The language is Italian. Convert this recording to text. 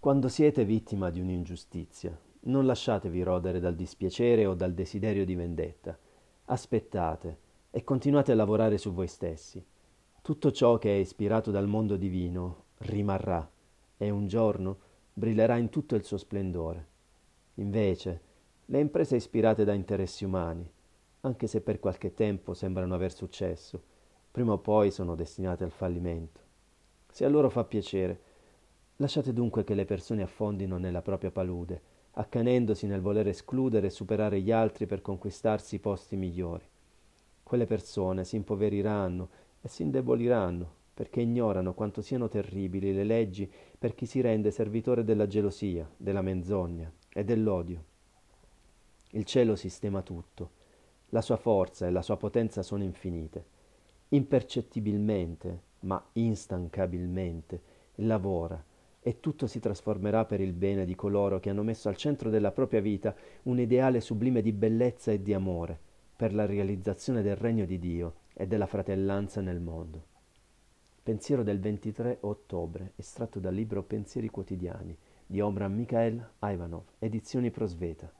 Quando siete vittima di un'ingiustizia, non lasciatevi rodere dal dispiacere o dal desiderio di vendetta. Aspettate e continuate a lavorare su voi stessi. Tutto ciò che è ispirato dal mondo divino rimarrà e un giorno brillerà in tutto il suo splendore. Invece, le imprese ispirate da interessi umani, anche se per qualche tempo sembrano aver successo, prima o poi sono destinate al fallimento. Se a loro fa piacere, lasciate dunque che le persone affondino nella propria palude, accanendosi nel voler escludere e superare gli altri per conquistarsi posti migliori. Quelle persone si impoveriranno e si indeboliranno perché ignorano quanto siano terribili le leggi per chi si rende servitore della gelosia, della menzogna e dell'odio. Il cielo sistema tutto, la sua forza e la sua potenza sono infinite. Impercettibilmente, ma instancabilmente, lavora e tutto si trasformerà per il bene di coloro che hanno messo al centro della propria vita un ideale sublime di bellezza e di amore, per la realizzazione del regno di Dio e della fratellanza nel mondo. Pensiero del 23 ottobre, estratto dal libro Pensieri quotidiani di Omran Mikhail Ivanov, edizioni Prosveta.